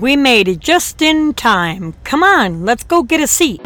We made it just in time. Come on, let's go get a seat.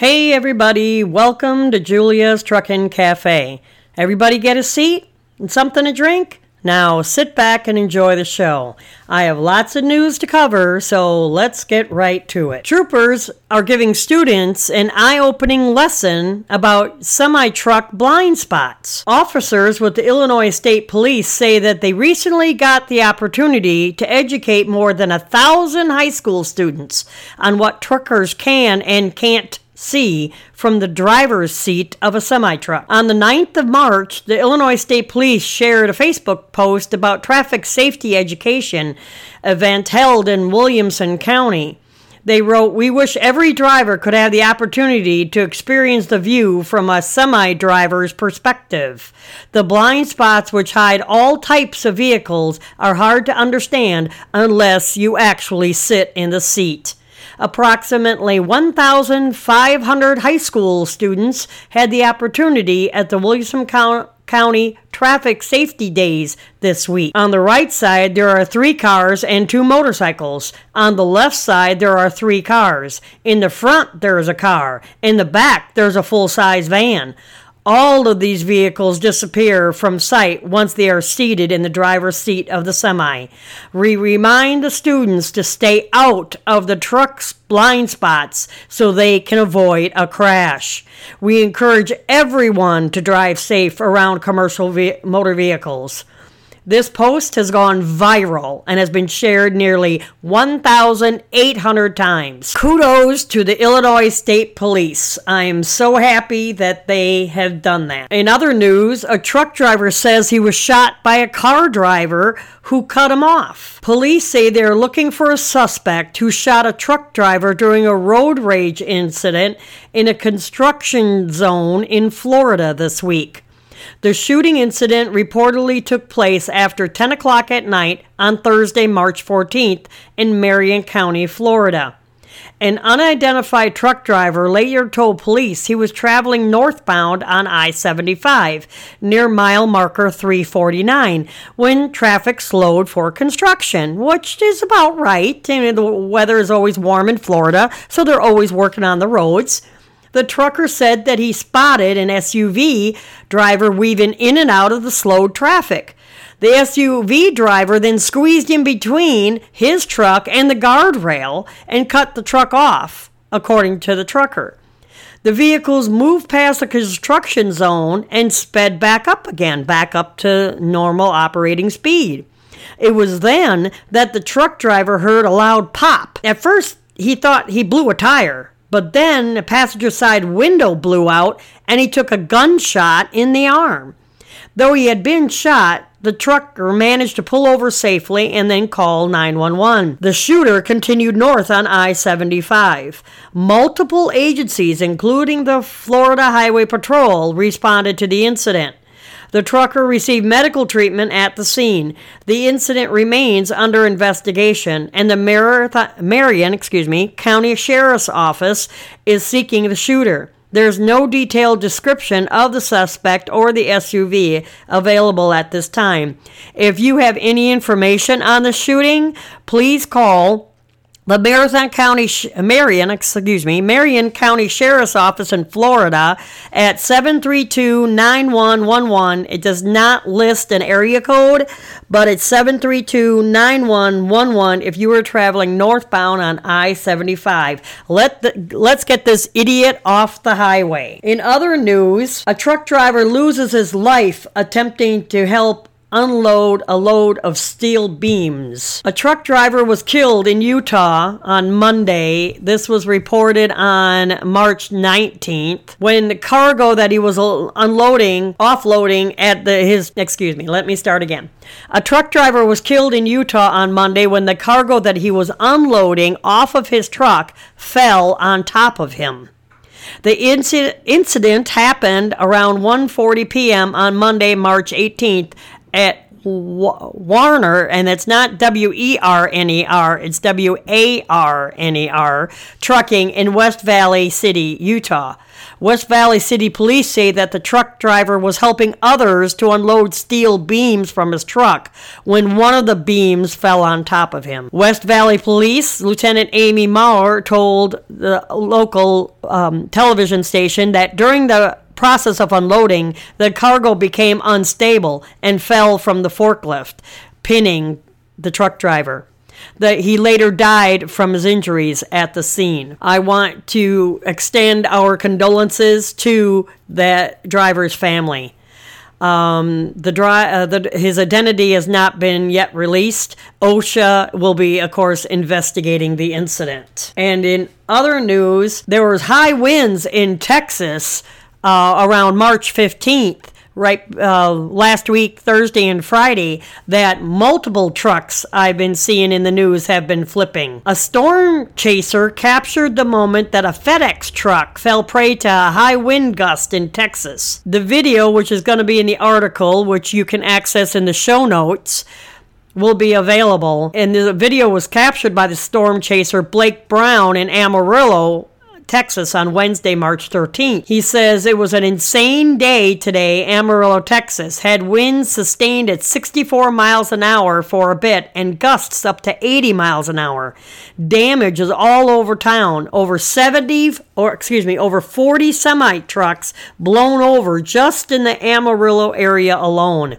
Hey everybody, welcome to Julia's Truckin' Cafe. Everybody get a seat and something to drink? Now sit back and enjoy the show. I have lots of news to cover, so let's get right to it. Troopers are giving students an eye opening lesson about semi truck blind spots. Officers with the Illinois State Police say that they recently got the opportunity to educate more than a thousand high school students on what truckers can and can't see from the driver's seat of a semi truck. On the 9th of March, the Illinois State Police shared a Facebook post about traffic safety education event held in Williamson County. They wrote, We wish every driver could have the opportunity to experience the view from a semi driver's perspective. The blind spots, which hide all types of vehicles, are hard to understand unless you actually sit in the seat. Approximately 1,500 high school students had the opportunity at the Williamson County Traffic Safety Days this week. On the right side, there are three cars and two motorcycles. On the left side, there are three cars. In the front, there is a car. In the back, there's a full size van. All of these vehicles disappear from sight once they are seated in the driver's seat of the semi. We remind the students to stay out of the truck's blind spots so they can avoid a crash. We encourage everyone to drive safe around commercial ve- motor vehicles. This post has gone viral and has been shared nearly 1,800 times. Kudos to the Illinois State Police. I am so happy that they have done that. In other news, a truck driver says he was shot by a car driver who cut him off. Police say they're looking for a suspect who shot a truck driver during a road rage incident in a construction zone in Florida this week. The shooting incident reportedly took place after 10 o'clock at night on Thursday, March 14th, in Marion County, Florida. An unidentified truck driver later told police he was traveling northbound on I 75 near mile marker 349 when traffic slowed for construction, which is about right. And the weather is always warm in Florida, so they're always working on the roads. The trucker said that he spotted an SUV driver weaving in and out of the slowed traffic. The SUV driver then squeezed in between his truck and the guardrail and cut the truck off, according to the trucker. The vehicles moved past the construction zone and sped back up again, back up to normal operating speed. It was then that the truck driver heard a loud pop. At first, he thought he blew a tire, but then a passenger side window blew out and he took a gunshot in the arm. Though he had been shot, the trucker managed to pull over safely and then call 911. The shooter continued north on I 75. Multiple agencies, including the Florida Highway Patrol, responded to the incident. The trucker received medical treatment at the scene. The incident remains under investigation, and the Marion, excuse me, County Sheriff's Office is seeking the shooter. There's no detailed description of the suspect or the SUV available at this time. If you have any information on the shooting, please call the Marathon County, uh, Marion, excuse me, Marion County Sheriff's Office in Florida at 732-9111. It does not list an area code, but it's 732-9111 if you are traveling northbound on I-75. Let the, let's get this idiot off the highway. In other news, a truck driver loses his life attempting to help unload a load of steel beams. A truck driver was killed in Utah on Monday. This was reported on March 19th when the cargo that he was unloading, offloading at the his excuse me, let me start again. A truck driver was killed in Utah on Monday when the cargo that he was unloading off of his truck fell on top of him. The incident happened around 1:40 p.m. on Monday, March 18th at Warner, and it's not W E R N E R, it's W A R N E R, trucking in West Valley City, Utah. West Valley City police say that the truck driver was helping others to unload steel beams from his truck when one of the beams fell on top of him. West Valley Police Lieutenant Amy Maurer told the local um, television station that during the process of unloading, the cargo became unstable and fell from the forklift, pinning the truck driver that he later died from his injuries at the scene. I want to extend our condolences to that driver's family. Um, the, dry, uh, the his identity has not been yet released. OSHA will be, of course, investigating the incident. And in other news, there was high winds in Texas uh, around March 15th right uh, last week, Thursday and Friday, that multiple trucks I've been seeing in the news have been flipping. A storm chaser captured the moment that a FedEx truck fell prey to a high wind gust in Texas. The video, which is going to be in the article, which you can access in the show notes, will be available. And the video was captured by the storm chaser Blake Brown in Amarillo, Texas on Wednesday, March 13th. He says it was an insane day today, Amarillo, Texas. Had winds sustained at 64 miles an hour for a bit and gusts up to 80 miles an hour. Damage is all over town. Over 70 or excuse me, over 40 semi trucks blown over just in the Amarillo area alone.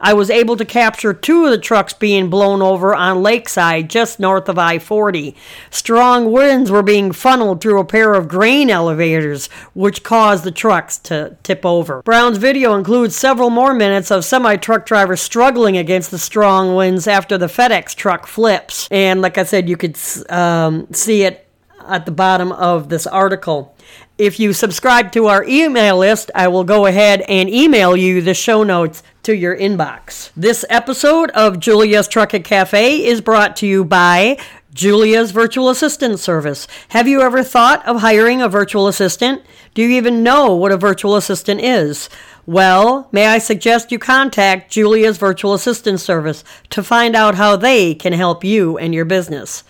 I was able to capture two of the trucks being blown over on Lakeside, just north of I 40. Strong winds were being funneled through a pair of grain elevators, which caused the trucks to tip over. Brown's video includes several more minutes of semi truck drivers struggling against the strong winds after the FedEx truck flips. And like I said, you could um, see it at the bottom of this article. If you subscribe to our email list, I will go ahead and email you the show notes to your inbox. This episode of Julia's Trucking Cafe is brought to you by Julia's Virtual Assistant Service. Have you ever thought of hiring a virtual assistant? Do you even know what a virtual assistant is? Well, may I suggest you contact Julia's Virtual Assistant Service to find out how they can help you and your business.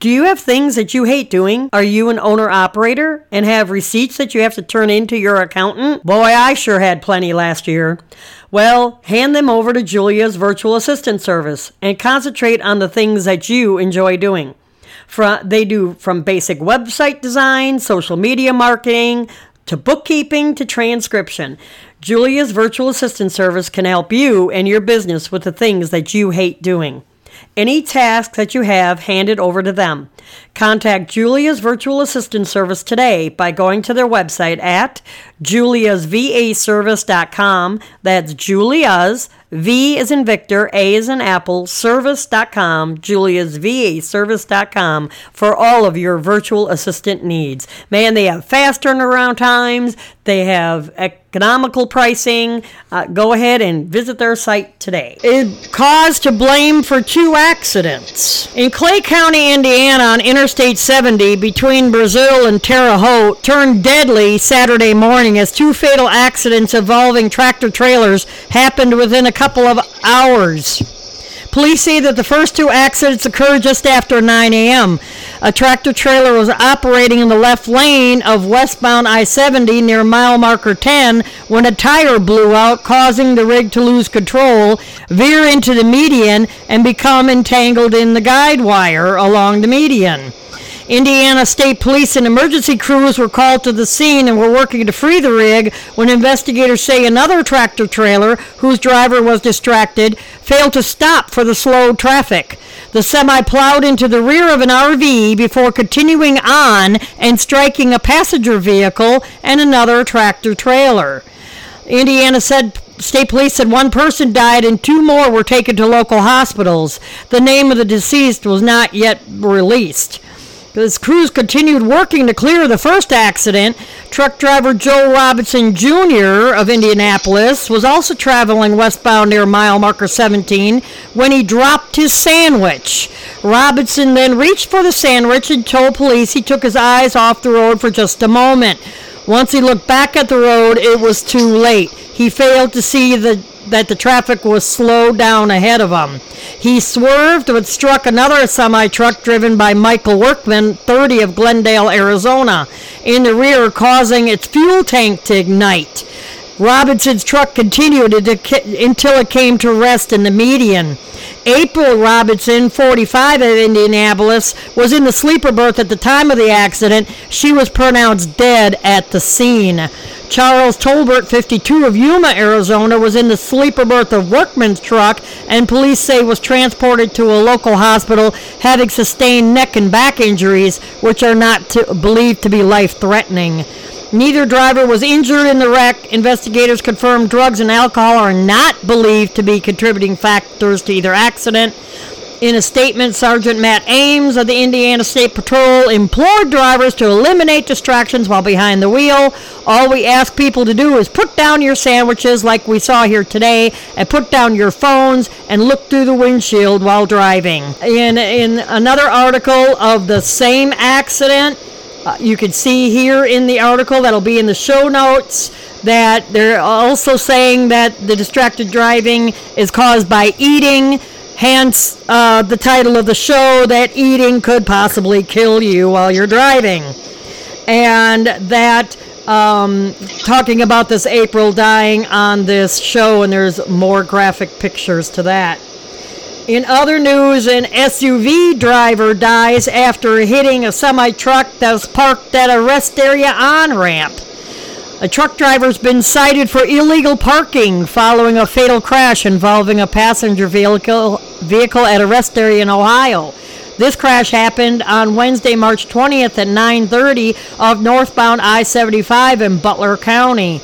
Do you have things that you hate doing? Are you an owner operator and have receipts that you have to turn in to your accountant? Boy, I sure had plenty last year. Well, hand them over to Julia's virtual assistant service and concentrate on the things that you enjoy doing. they do from basic website design, social media marketing, to bookkeeping to transcription. Julia's virtual assistant service can help you and your business with the things that you hate doing. Any task that you have, handed over to them. Contact Julia's virtual assistant service today by going to their website at juliasvaservice.com. That's Julia's, V is in Victor, A is in Apple, service.com, juliasvaservice.com for all of your virtual assistant needs. Man, they have fast turnaround times, they have economical pricing. Uh, go ahead and visit their site today. It caused to blame for two accidents. In Clay County, Indiana, on Interstate 70 between Brazil and Terre Haute, turned deadly Saturday morning as two fatal accidents involving tractor trailers happened within a couple of hours. Police say that the first two accidents occurred just after 9 a.m. A tractor trailer was operating in the left lane of westbound I 70 near mile marker 10 when a tire blew out, causing the rig to lose control, veer into the median, and become entangled in the guide wire along the median. Indiana State Police and emergency crews were called to the scene and were working to free the rig when investigators say another tractor trailer, whose driver was distracted, failed to stop for the slow traffic. The semi plowed into the rear of an RV before continuing on and striking a passenger vehicle and another tractor trailer. Indiana said state police said one person died and two more were taken to local hospitals. The name of the deceased was not yet released. As crews continued working to clear the first accident, truck driver Joe Robinson Jr. of Indianapolis was also traveling westbound near mile marker 17 when he dropped his sandwich. Robinson then reached for the sandwich and told police he took his eyes off the road for just a moment. Once he looked back at the road, it was too late. He failed to see the that the traffic was slowed down ahead of him. He swerved but struck another semi truck driven by Michael Workman, 30 of Glendale, Arizona, in the rear, causing its fuel tank to ignite. Robinson's truck continued until it came to rest in the median. April Robinson, 45 of Indianapolis, was in the sleeper berth at the time of the accident. She was pronounced dead at the scene. Charles Tolbert, 52 of Yuma, Arizona, was in the sleeper berth of Workman's truck and police say was transported to a local hospital having sustained neck and back injuries, which are not to, believed to be life threatening. Neither driver was injured in the wreck. Investigators confirmed drugs and alcohol are not believed to be contributing factors to either accident. In a statement, Sergeant Matt Ames of the Indiana State Patrol implored drivers to eliminate distractions while behind the wheel. All we ask people to do is put down your sandwiches, like we saw here today, and put down your phones and look through the windshield while driving. In, in another article of the same accident, uh, you can see here in the article that'll be in the show notes that they're also saying that the distracted driving is caused by eating. Hence, uh, the title of the show that eating could possibly kill you while you're driving. And that um, talking about this April dying on this show, and there's more graphic pictures to that. In other news, an SUV driver dies after hitting a semi truck that was parked at a rest area on ramp. A truck driver's been cited for illegal parking following a fatal crash involving a passenger vehicle, vehicle at a rest area in Ohio. This crash happened on Wednesday, March 20th at 9:30 of northbound I-75 in Butler County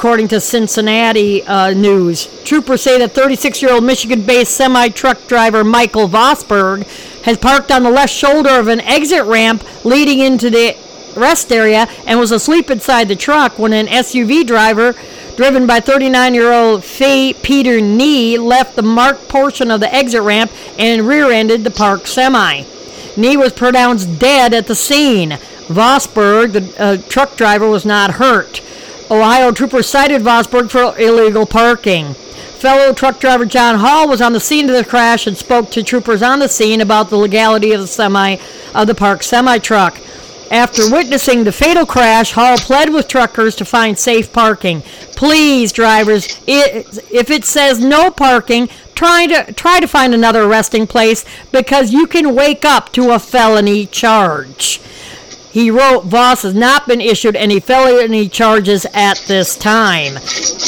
according to Cincinnati uh, News. Troopers say that 36 year old Michigan based semi truck driver Michael Vosberg has parked on the left shoulder of an exit ramp leading into the rest area and was asleep inside the truck when an SUV driver driven by 39 year old Faye Peter Nee left the marked portion of the exit ramp and rear ended the parked semi. Nee was pronounced dead at the scene. Vosberg, the uh, truck driver, was not hurt. Ohio troopers cited Vosburg for illegal parking. Fellow truck driver John Hall was on the scene of the crash and spoke to troopers on the scene about the legality of the semi of the parked semi truck. After witnessing the fatal crash, Hall pled with truckers to find safe parking. Please, drivers, it, if it says no parking, try to try to find another resting place because you can wake up to a felony charge. He wrote, Voss has not been issued any felony charges at this time.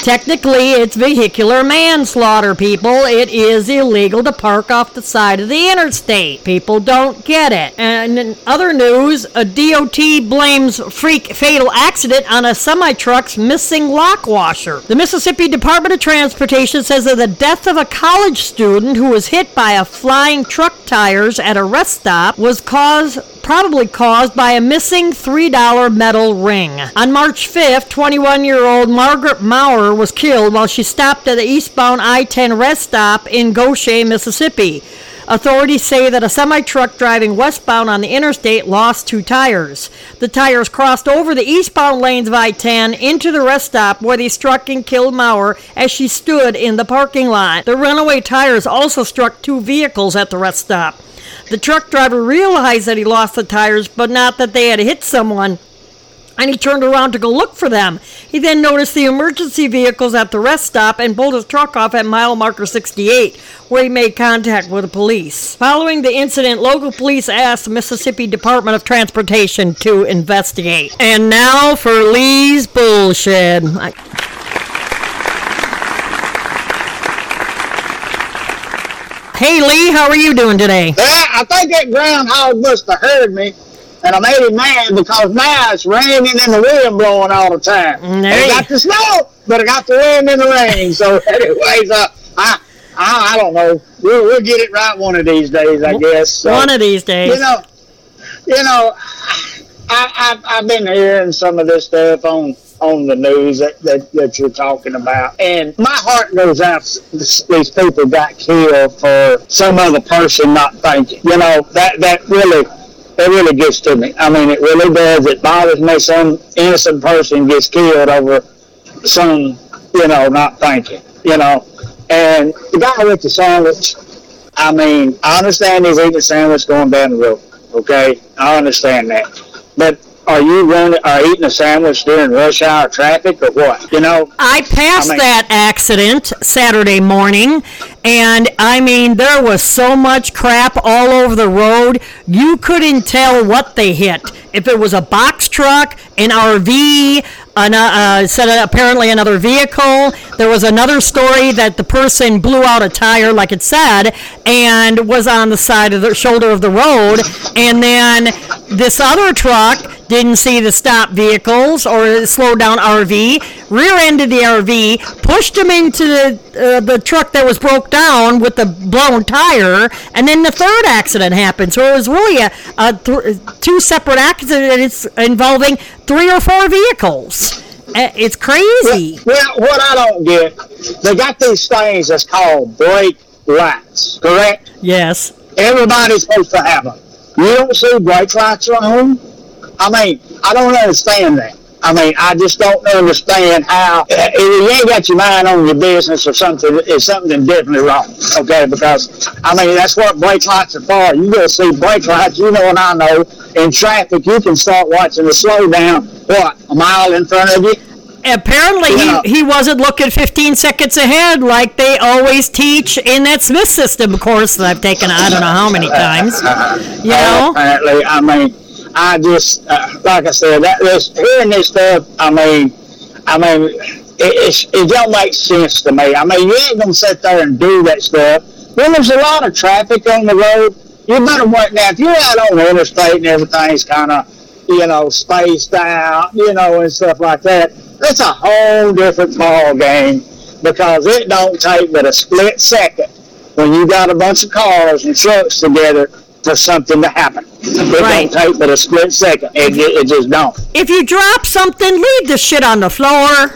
Technically, it's vehicular manslaughter, people. It is illegal to park off the side of the interstate. People don't get it. And in other news, a DOT blames freak fatal accident on a semi truck's missing lock washer. The Mississippi Department of Transportation says that the death of a college student who was hit by a flying truck tires at a rest stop was caused probably caused by a missing $3 metal ring. On March 5th, 21 year old Margaret Maurer was killed while she stopped at the eastbound I 10 rest stop in Goshen, Mississippi. Authorities say that a semi truck driving westbound on the interstate lost two tires. The tires crossed over the eastbound lanes of I 10 into the rest stop where they struck and killed Maurer as she stood in the parking lot. The runaway tires also struck two vehicles at the rest stop. The truck driver realized that he lost the tires, but not that they had hit someone. And he turned around to go look for them. He then noticed the emergency vehicles at the rest stop and pulled his truck off at mile marker 68, where he made contact with the police. Following the incident, local police asked the Mississippi Department of Transportation to investigate. And now for Lee's bullshit. I- Hey Lee, how are you doing today? I think that groundhog must have heard me, and I made him mad because now it's raining and the wind blowing all the time. Mm, They there got the snow. but I got the wind and the rain. So, anyways, uh, I, I, I don't know. We'll, we'll get it right one of these days, I guess. So, One of these days. you know, you know, I, I I've been hearing some of this stuff on on the news that, that, that you're talking about, and my heart goes out. These these people got killed for some other person not thinking. You know that that really. It really gets to me. I mean, it really does. It bothers me. Some innocent person gets killed over some, you know, not thinking. You know, and the guy with the sandwich. I mean, I understand he's eating sandwich going down the road. Okay, I understand that. But are you running or eating a sandwich during rush hour traffic or what? You know, I passed I mean- that accident Saturday morning, and I mean, there was so much crap all over the road, you couldn't tell what they hit. If it was a box truck, an RV, an, uh, uh, said apparently another vehicle. There was another story that the person blew out a tire, like it said, and was on the side of the shoulder of the road. And then this other truck didn't see the stop vehicles or slow down RV, rear-ended the RV, pushed him into the uh, the truck that was broke down with the blown tire, and then the third accident happened. So it was really a, a th- two separate accidents involving three or four vehicles. Uh, It's crazy. well, what I don't get, they got these things that's called brake lights, correct? Yes. Everybody's supposed to have them. You don't see brake lights on. I mean, I don't understand that. I mean, I just don't understand how eh, if you ain't got your mind on your business or something, it's something definitely wrong. Okay, because I mean that's what brake lights are for. You go see brake lights, you know, and I know in traffic you can start watching the slow down. What a mile in front of you. Apparently, Yeah. he, he wasn't looking 15 seconds ahead like they always teach in that Smith system course that I've taken I don't know how many times. You know? apparently, I mean, I just uh, like I said, that this hearing this stuff. I mean, I mean, it, it don't make sense to me. I mean, you ain't gonna sit there and do that stuff. When there's a lot of traffic on the road, you better work now. If you're out on the interstate and everything's kind of, you know, spaced out, you know, and stuff like that, that's a whole different ball game because it don't take but a split second when you got a bunch of cars and trucks together for something to happen. It Right. don't take but a split second. It, it, it just don't. If you drop something, leave the shit on the floor.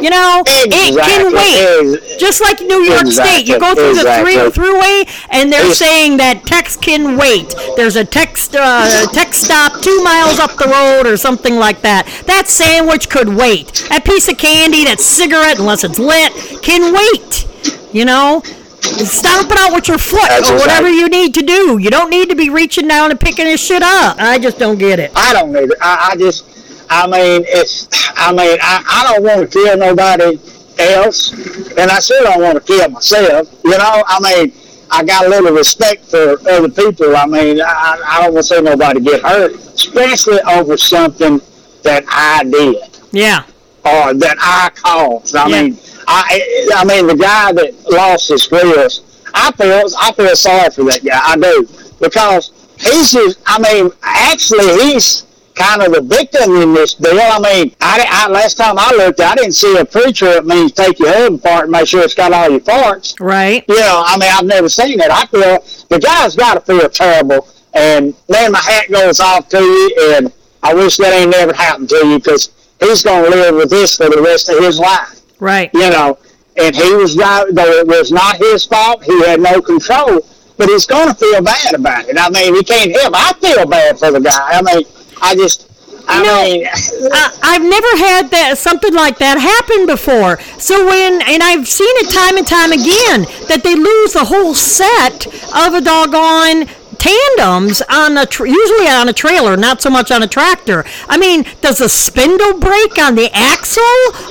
You know, it can Exactly. wait. Ex- Just like New York State, you go through Exactly. the three Thruway, and they're Yes. saying that text can wait. There's a text uh, text stop two miles up the road or something like that. That sandwich could wait. That piece of candy, that cigarette, unless it's lit, can wait. You know, stomp it out with your foot That's or whatever exact- you need to do. You don't need to be reaching down and picking this shit up. I just don't get it. I don't either. I, I just, I mean, it's, I mean, I, I don't want to kill nobody else, and I sure don't want to kill myself. You know, I mean, I got a little respect for other people. I mean, I, I don't want to see nobody get hurt, especially over something that I did Yeah. or that I caused. I Yeah. mean, I, I mean, the guy that lost his wheels, I feel, I feel sorry for that guy. I do because he's just, I mean, actually, he's kind of the victim in this deal. I mean, I, I last time I looked, I didn't see a preacher that means take your hub apart and make sure it's got all your parts. Right. You know, I mean, I've never seen that. I feel the guy's got to feel terrible. And man, my hat goes off to you, and I wish that ain't never happened to you because he's going to live with this for the rest of his life. Right. You know, and he was driving, though it was not his fault, he had no control, but he's going to feel bad about it. I mean, he can't help. I feel bad for the guy. I mean, I just, I know, mean, I, I've never had that something like that happen before. So when and I've seen it time and time again that they lose the whole set of a doggone tandems on a tr- usually on a trailer, not so much on a tractor. I mean, does the spindle break on the axle,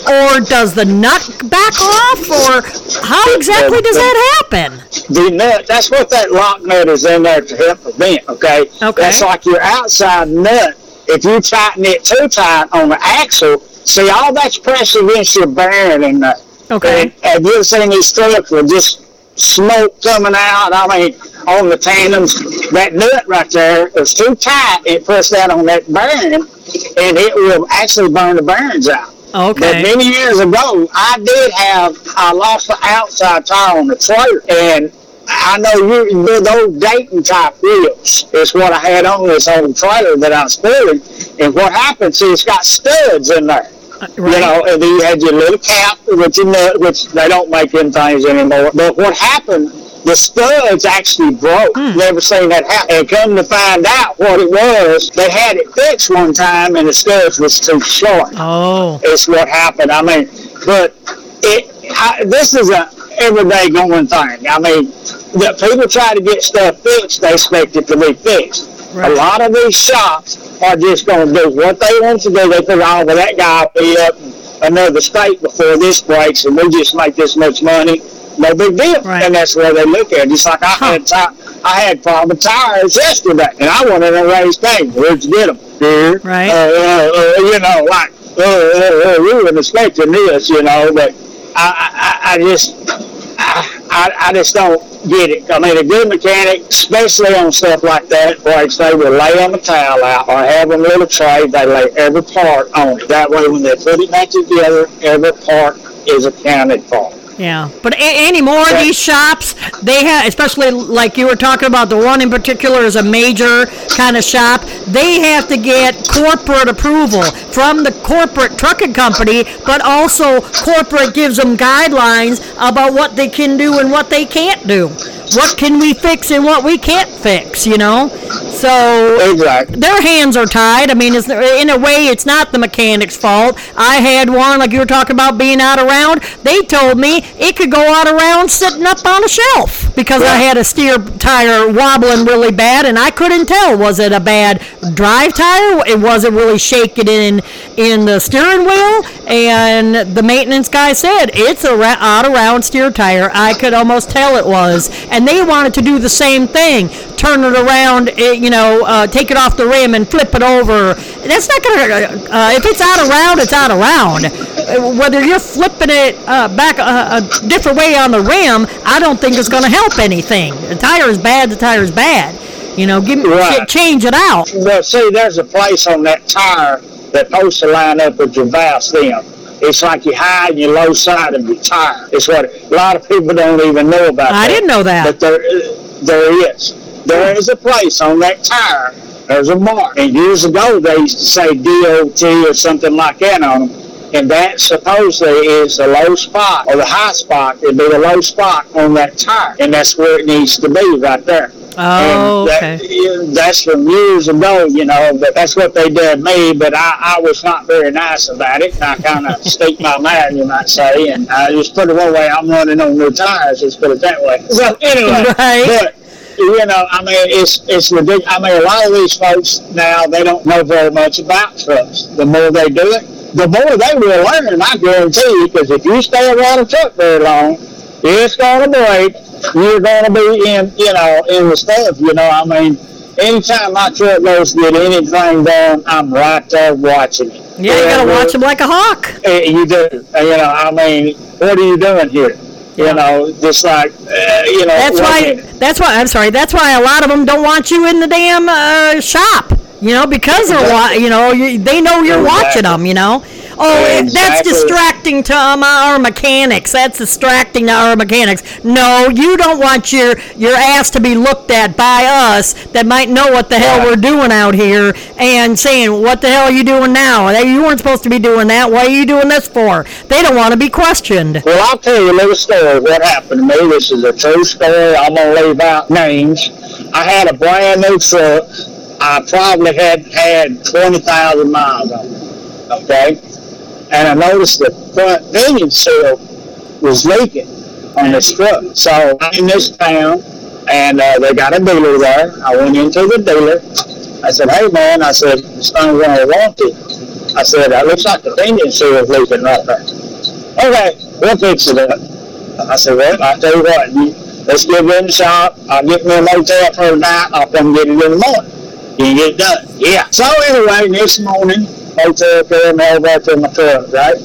or does the nut back off, or how exactly does that happen? the nut, that's what that lock nut is in there to help prevent, okay? Okay. That's like your outside nut. If you tighten it too tight on the axle, see, all that's pressed against your bearing and nut. Okay. And have you ever seen these trucks with just smoke coming out? I mean, on the tandems, that nut right there is too tight. It pressed that on that bearing, and it will actually burn the bearings out. Okay. But many years ago, I did have, I lost the outside tire on the trailer. And I know you, those Dayton type wheels is what I had on this old trailer that I was pulling. And what happens is it's got studs in there. Uh, You know, and then you had your little cap, which, in know, which they don't make them things anymore. But what happened, the studs actually broke. Hmm. Never seen that happen. And come to find out what it was, they had it fixed one time and the studs was too short. oh. Is what happened. I mean, but it, I, this is a everyday going thing. I mean, the people try to get stuff fixed, they expect it to be fixed. Right. A lot of these shops are just going to do what they want to do. They figure, oh, well, that guy be up in another state before this breaks, and we just make this much money. No big deal. Right. And that's where they look at it. Just like I had ti- I had problem tires yesterday, and I wanted to raise pain. Where'd you get them? Right. Uh, uh, uh, you know, like, uh, uh, uh, we weren't expecting this, you know, but I, I, I just, I, I, just don't get it. I mean, a good mechanic, especially on stuff like that, breaks, they will lay on the towel out or have a little tray. They lay every part on it. That way, when they put it back together, every part is accounted for. Yeah, but a- any more of Yeah. these shops, they have, especially like you were talking about, the one in particular is a major kind of shop. They have to get corporate approval from the corporate trucking company, but also corporate gives them guidelines about what they can do and what they can't do. What can we fix and what we can't fix, you know? So Exactly. their hands are tied. I mean, it's, in a way, it's not the mechanic's fault. I had one, like you were talking about being out around. They told me it could go out around sitting up on a shelf because I had a steer tire wobbling really bad, and I couldn't tell was it a bad drive tire? It was it really shaking in in the steering wheel? And the maintenance guy said it's a ra- out around steer tire. I could almost tell it was, and they wanted to do the same thing, turn it around, eh, you know, uh, take it off the rim and flip it over. That's not gonna. Uh, if it's out around, it's out around. Uh, Whether you're flipping it uh, back a, a different way on the rim, I don't think it's gonna help anything. The tire is bad. The tire is bad. You know, give me Right. change it out. But see, there's a place on that tire that supposed to line up with your valve stem. It's like you high and your low side of your tire. It's what a lot of people don't even know about. I that. didn't know that. But there, there is. There is a place on that tire. There's a mark. And years ago, they used to say DOT or something like that on them. And that supposedly is the low spot or the high spot. It'd be the low spot on that tire. And that's where it needs to be right there. Oh, And that- okay. that's from years ago, you know, but that's what they did me, but I, I was not very nice about it. And I kind of staked my man, you might say, and I just put it one way, I'm running on new tires, let's put it that way. So anyway, Right. but, you know, I mean, it's, it's ridiculous. I mean, a lot of these folks now, they don't know very much about trucks. The more they do it, the more they will learn, I guarantee you, because if you stay around a truck very long, it's going to break. You're going to be in, you know, in the stuff. You know, I mean, anytime my truck goes to get anything done, I'm right there watching it. Yeah, you gotta Wherever- watch them like a hawk. Eh, You do. Uh, You know, I mean, what are you doing here? You know, just like, uh, you know. That's why. That's why. I'm sorry. That's why a lot of them don't want you in the damn uh, shop. You know, because they're wa- you know you, they know you're watching them. You know. Oh, that's distracting to um, our mechanics. That's distracting to our mechanics. No, you don't want your your ass to be looked at by us that might know what the hell we're doing out here and saying, "What the hell are you doing now? You weren't supposed to be doing that. Why are you doing this for?" They don't want to be questioned. Well, I'll tell you a little story. What happened to me? This is a true story. I'm gonna leave out names. I had a brand new truck. I probably had had twenty thousand miles on it. Okay, and I noticed the front pinion seal was leaking on this truck. So I'm in this town, and uh, they got a dealer there. I went into the dealer. I said, "Hey, man," I said, "This thing won't want it." I said, "It looks like the pinion seal is leaking right there." Okay, we'll fix it up. I said, well, I'll tell you what, let's get it in the shop. I'll get me a motel for the night. I'll come get it in the morning. You get it done. Yeah. So anyway, next morning, motel came over to my truck, right?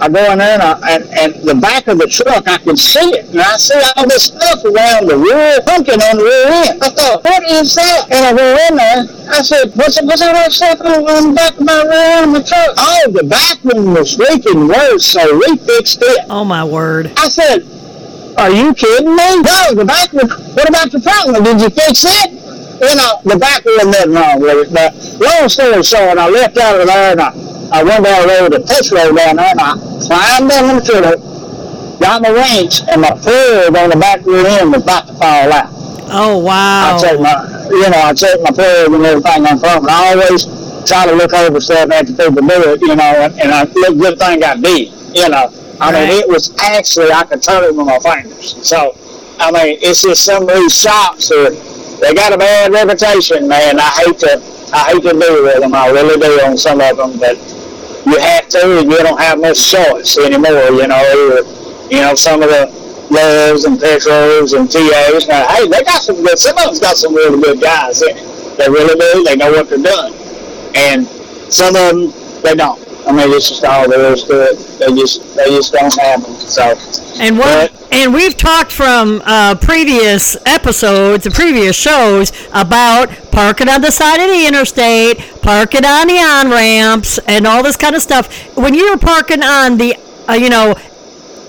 I go in there and, I, and, and the back of the truck, I can see it. And I see all this stuff around the rear, pumpkin on the rear end. I thought, what is that? And I go in there. I said, what's, what's all that stuff on, on the back of my rear end of the truck? Oh, the back one was leaking worse, so we fixed it. Oh, my word. I said, are you kidding me? No, the back one. What about the front one? Did you fix it? You know, the back one nothing wrong with it. But long story short, I left out of there and I, I went down the road to Petro down there and I climbed down the truck, got my winch, and my plug on the back rear end was about to fall out. Oh, wow. I take my, you know, I take my plug and everything on front, and I always try to look over stuff after people do it, you know, and, and I look good thing I did, you know. I Right. mean, it was actually I could turn it with my fingers. So, I mean, it's just some of these shops are they got a bad reputation, man. I hate to I hate to do with them. I really do on some of them, but you have to, and you don't have much choice anymore. You know, or, you know some of the loves and petros and TAs. Now, hey, they got some good. Some of them's got some really good guys in it. They really do. They know what they're doing, and some of them they don't. I mean, it's just all there is to it. They just they just don't have them. So, And what? And we've talked from uh, previous episodes, the previous shows about parking on the side of the interstate, parking on the on ramps, and all this kind of stuff. When you're parking on the, uh, you know,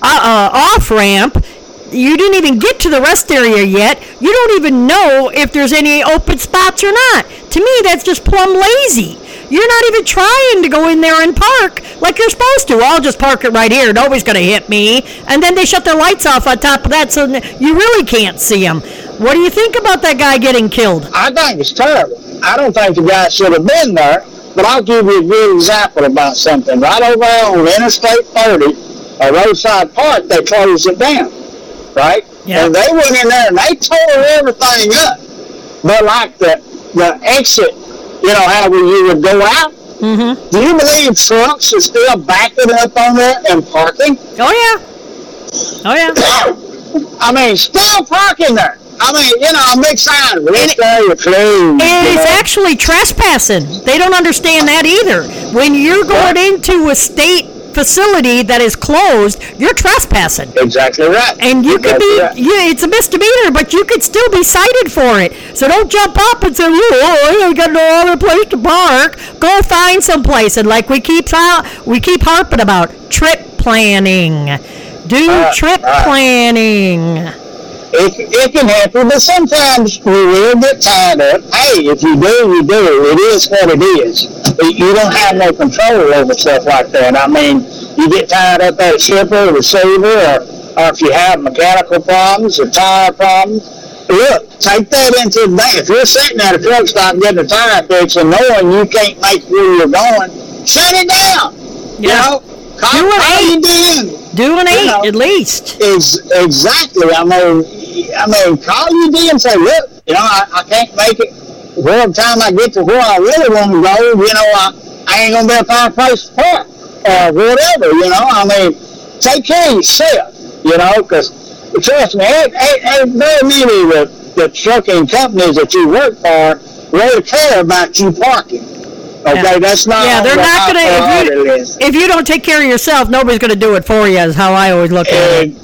uh, uh, off ramp, you didn't even get to the rest area yet. You don't even know if there's any open spots or not. To me, that's just plumb lazy. You're not even trying to go in there and park like you're supposed to. I'll just park it right here. Nobody's going to hit me. And then they shut their lights off on top of that so you really can't see them. What do you think about that guy getting killed? I think it's terrible. I don't think the guy should have been there, but I'll give you a good example about something. Right over there on Interstate 30, a roadside park, they closed it down, right? Yeah. And they went in there and they tore everything up. But like the the exit, you know, how you would go out. Mm-hmm. Do you believe trucks are still backing up on there and parking? Oh, yeah. Oh, yeah. I mean, still parking there. I mean, you know, a big sign, rest area closed. And it's know? actually trespassing. They don't understand that either. When you're going into a state facility that is closed, you're trespassing. Exactly right. And you could be, right. yeah, it's a misdemeanor, but you could still be cited for it. So don't jump up and say, oh, I got no other place to park. Go find some place. And like we keep, uh, we keep harping about, trip planning. Do Right, trip right. planning. It, it can happen, but sometimes you will get tied up. Hey, if you do, you do. It is what it is. You don't have no control over stuff like that. I mean, you get tied up at a shipper, receiver, or, or if you have mechanical problems or tire problems. Look, take that into the bank. If you're sitting at a truck stop getting a tire fixed and knowing you can't make where you're going, shut it down. You Yeah. know, Do an eight. Do an You eight know. at least. Is exactly. I mean, I mean, call you D and say, look, you know, I, I can't make it. Well, the time I get to where I really want to go, you know, I, I ain't gonna be able to a place to park or whatever. You know, I mean, take care of yourself. You know, because trust me, ain't, ain't, ain't very many of the, the trucking companies that you work for really care about you parking. Okay, Yeah. that's not Yeah, they're not gonna- if you- If you don't take care of yourself, nobody's going to do it for you, is how I always look at it.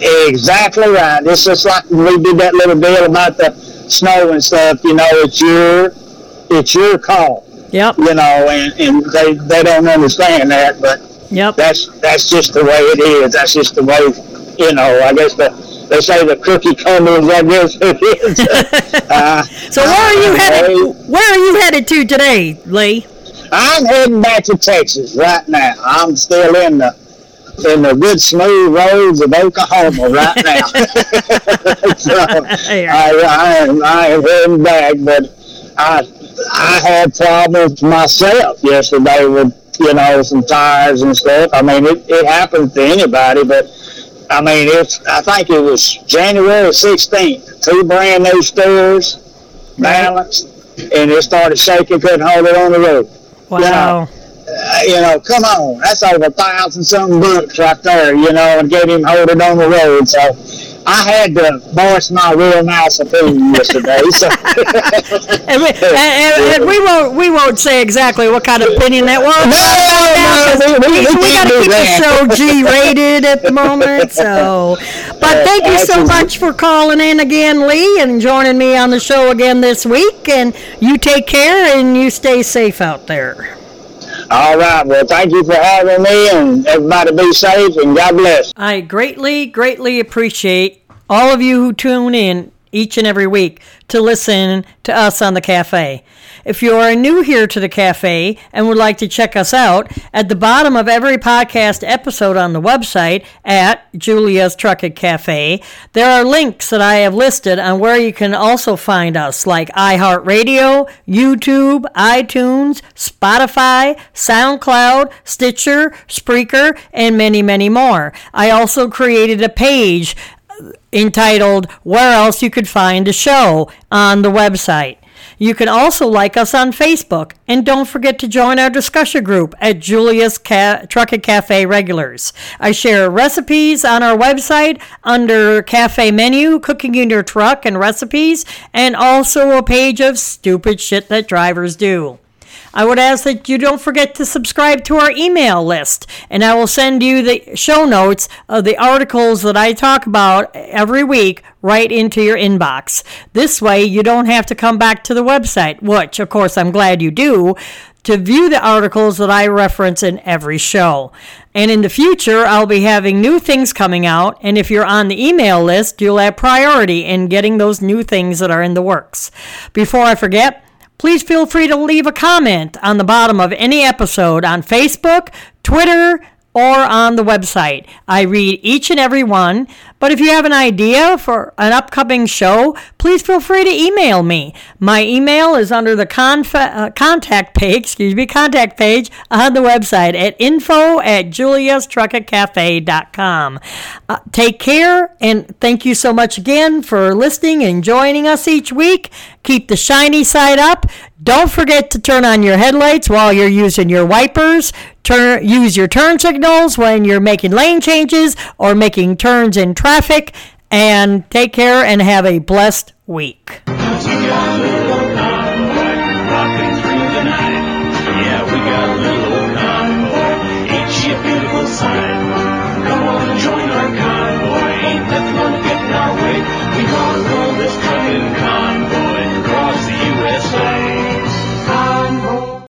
Ex- Exactly right. It's just like we did that little deal about the snow and stuff. You know, it's your it's your call. Yep, You know, and, and they they don't understand that, but yep. that's that's just the way it is. That's just the way. You know, I guess the they say the cookie crumbles. I guess it is. uh, So where are you headed? Where are you headed to today, Lee? I'm heading back to Texas right now. I'm still in the in the good smooth roads of Oklahoma right now. so, I, I, am, I am heading back, but I I had problems myself yesterday with you know some tires and stuff. I mean it, it happens to anybody, but I mean it's I think it was January 16th. Two brand new steers, balanced, and it started shaking. Couldn't hold it on the road Wow. Uh, you know, come on, that's over a thousand something bucks right there, you know, and get him hold it on the road. So I had to voice my real nice opinion yesterday. So. and, we, and, and, we won't we won't say exactly what kind of opinion that was. No, no, we, we, we, we got to keep that. the show G rated at the moment. So, but uh, thank you so much for calling in again, Lee, and joining me on the show again this week. And you take care and you stay safe out there. All right. Well, thank you for having me, and everybody be safe, and God bless. I greatly, greatly appreciate all of you who tune in each and every week to listen to us on the cafe. If you are new here to the cafe and would like to check us out, at the bottom of every podcast episode on the website at Julia's Trucking Cafe, there are links that I have listed on where you can also find us, like iHeartRadio, YouTube, iTunes, Spotify, SoundCloud, Stitcher, Spreaker, and many, many more. I also created a page uh, entitled Where Else You Could Find a Show on the website. You can also like us on Facebook. And don't forget to join our discussion group at Julia's Ca- Trucking Cafe Regulars. I share recipes on our website under Cafe Menu, Cooking in Your Truck, and recipes, and also a page of stupid shit that drivers do. I would ask that you don't forget to subscribe to our email list, and I will send you the show notes of the articles that I talk about every week right into your inbox. This way, you don't have to come back to the website, which, of course, I'm glad you do, to view the articles that I reference in every show. And in the future, I'll be having new things coming out, and if you're on the email list, you'll have priority in getting those new things that are in the works. Before I forget, Please feel free to leave a comment on the bottom of any episode on Facebook, Twitter, or on the website. I read each and every one, but if you have an idea for an upcoming show, please feel free to email me. My email is under the conf- uh, contact page, excuse me, contact page on the website at info at juliastruckingcafe.com. Uh, take care, and thank you so much again for listening and joining us each week. Keep the shiny side up. Don't forget to turn on your headlights while you're using your wipers. Turn, use your turn signals when you're making lane changes or making turns in traffic. And take care and have a blessed week.